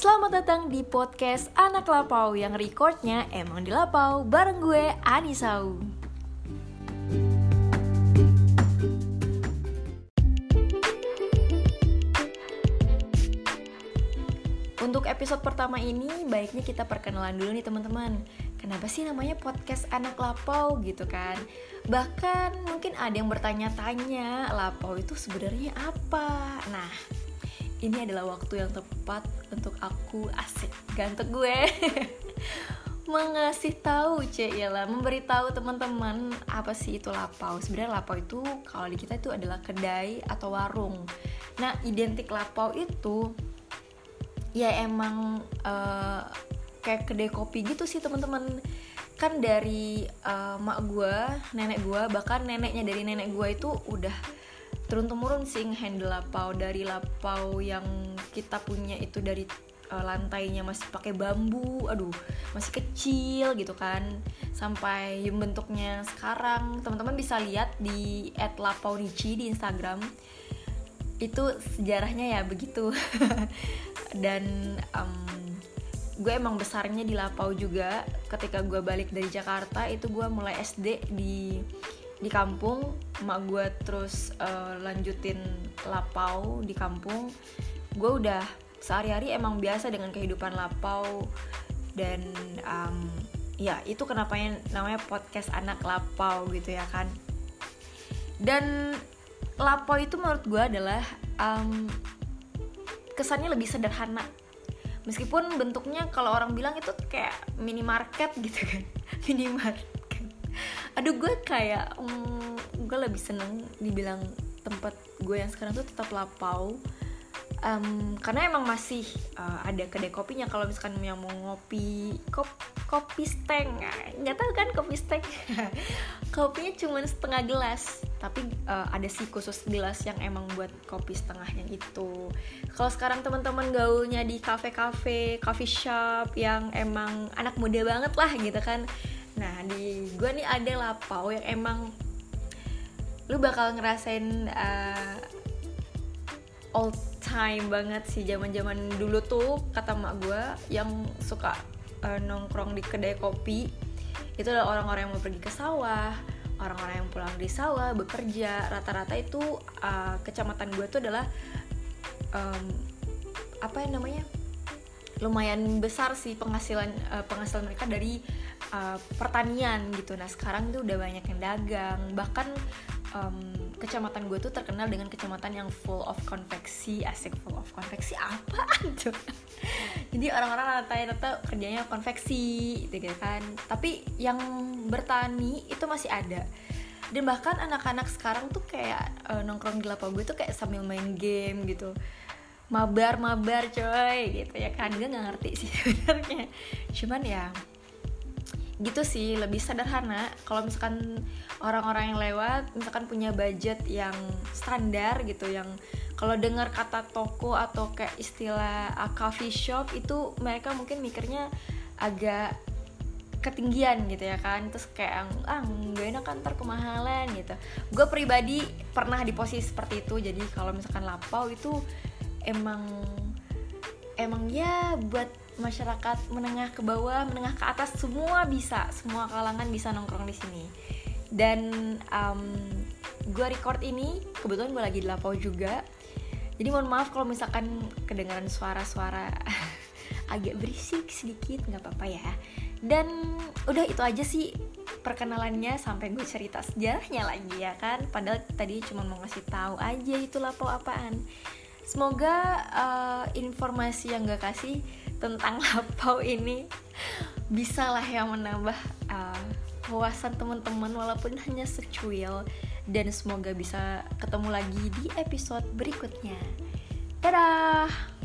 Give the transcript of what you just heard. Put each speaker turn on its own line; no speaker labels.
selamat datang di podcast Anak Lapau yang recordnya emang di Lapau bareng gue Anisau. Untuk episode pertama ini baiknya kita perkenalan dulu nih teman-teman. Kenapa sih namanya podcast anak lapau gitu kan? Bahkan mungkin ada yang bertanya-tanya lapau itu sebenarnya apa? Nah, ini adalah waktu yang tepat untuk aku asik gantek gue. Mengasih tahu lah memberitahu teman-teman apa sih itu lapau. Sebenarnya lapau itu kalau di kita itu adalah kedai atau warung. Nah identik lapau itu ya emang uh, kayak kedai kopi gitu sih teman-teman. Kan dari uh, mak gue nenek gue bahkan neneknya dari nenek gue itu udah turun temurun sih handle lapau. Dari lapau yang kita punya itu dari uh, lantainya masih pakai bambu. Aduh masih kecil gitu kan. Sampai bentuknya sekarang. Teman-teman bisa lihat di @lapaunici di Instagram. Itu sejarahnya ya begitu. Dan um, gue emang besarnya di Lapau juga. Ketika gue balik dari Jakarta itu gue mulai SD di di kampung emak gue terus uh, lanjutin Lapau di kampung. Gue udah sehari-hari emang biasa dengan kehidupan Lapau dan um, ya itu kenapa namanya podcast anak Lapau gitu ya kan. Dan Lapau itu menurut gue adalah um, kesannya lebih sederhana. Meskipun bentuknya kalau orang bilang itu kayak minimarket gitu kan minimarket aduh gue kayak um, gue lebih seneng dibilang tempat gue yang sekarang tuh tetap lapau. Um, karena emang masih uh, ada kedai kopinya. Kalau misalkan yang mau ngopi kop kopi steng nggak tahu kan kopi steng kopinya cuma setengah gelas. Tapi uh, ada sih khusus gelas yang emang buat kopi setengahnya itu kalau sekarang teman-teman gaulnya di kafe-kafe coffee shop yang emang anak muda banget lah gitu kan nah di gue nih ada lapau yang emang lu bakal ngerasain uh, old time banget sih zaman zaman dulu tuh kata mak gue yang suka uh, nongkrong di kedai kopi. Itu adalah orang-orang yang mau pergi ke sawah orang-orang yang pulang di sawah bekerja. Rata-rata itu uh, kecamatan gue tuh adalah um, apa yang namanya? Lumayan besar sih penghasilan uh, penghasilan mereka dari uh, pertanian gitu. Nah sekarang tuh udah banyak yang dagang. Bahkan um, kecamatan gue tuh terkenal dengan kecamatan yang full of konveksi. Asik full of konveksi apa? Tuh jadi orang-orang rata-rata kerjanya konveksi gitu kan. Tapi yang bertani itu masih ada. Dan bahkan anak-anak sekarang tuh kayak uh, nongkrong di lapangan gue tuh kayak sambil main game gitu. Mabar mabar coy gitu ya kan. Gue nggak ngerti sih sebenarnya. Cuman ya gitu sih lebih sederhana. Kalau misalkan orang-orang yang lewat misalkan punya budget yang standar gitu yang kalau dengar kata toko atau kayak istilah uh, coffee shop itu mereka mungkin mikirnya agak ketinggian gitu ya kan. Terus kayak ah gak enak kan ntar kemahalan gitu. Gue pribadi pernah di posisi seperti itu. Jadi kalau misalkan lapau itu emang emang ya buat masyarakat menengah ke bawah, menengah ke atas semua bisa, semua kalangan bisa nongkrong di sini. Dan um, gue record ini kebetulan gue lagi di Lapau juga. Jadi mohon maaf kalau misalkan kedengaran suara-suara agak berisik sedikit, nggak apa-apa ya. Dan udah itu aja sih perkenalannya sampai gue cerita sejarahnya lagi ya kan. Padahal tadi cuma mau ngasih tahu aja itu Lapau apaan. Semoga uh, informasi yang gak kasih tentang lapau ini bisa lah yang menambah uh, wawasan teman-teman walaupun hanya secuil dan semoga bisa ketemu lagi di episode berikutnya. Dadah!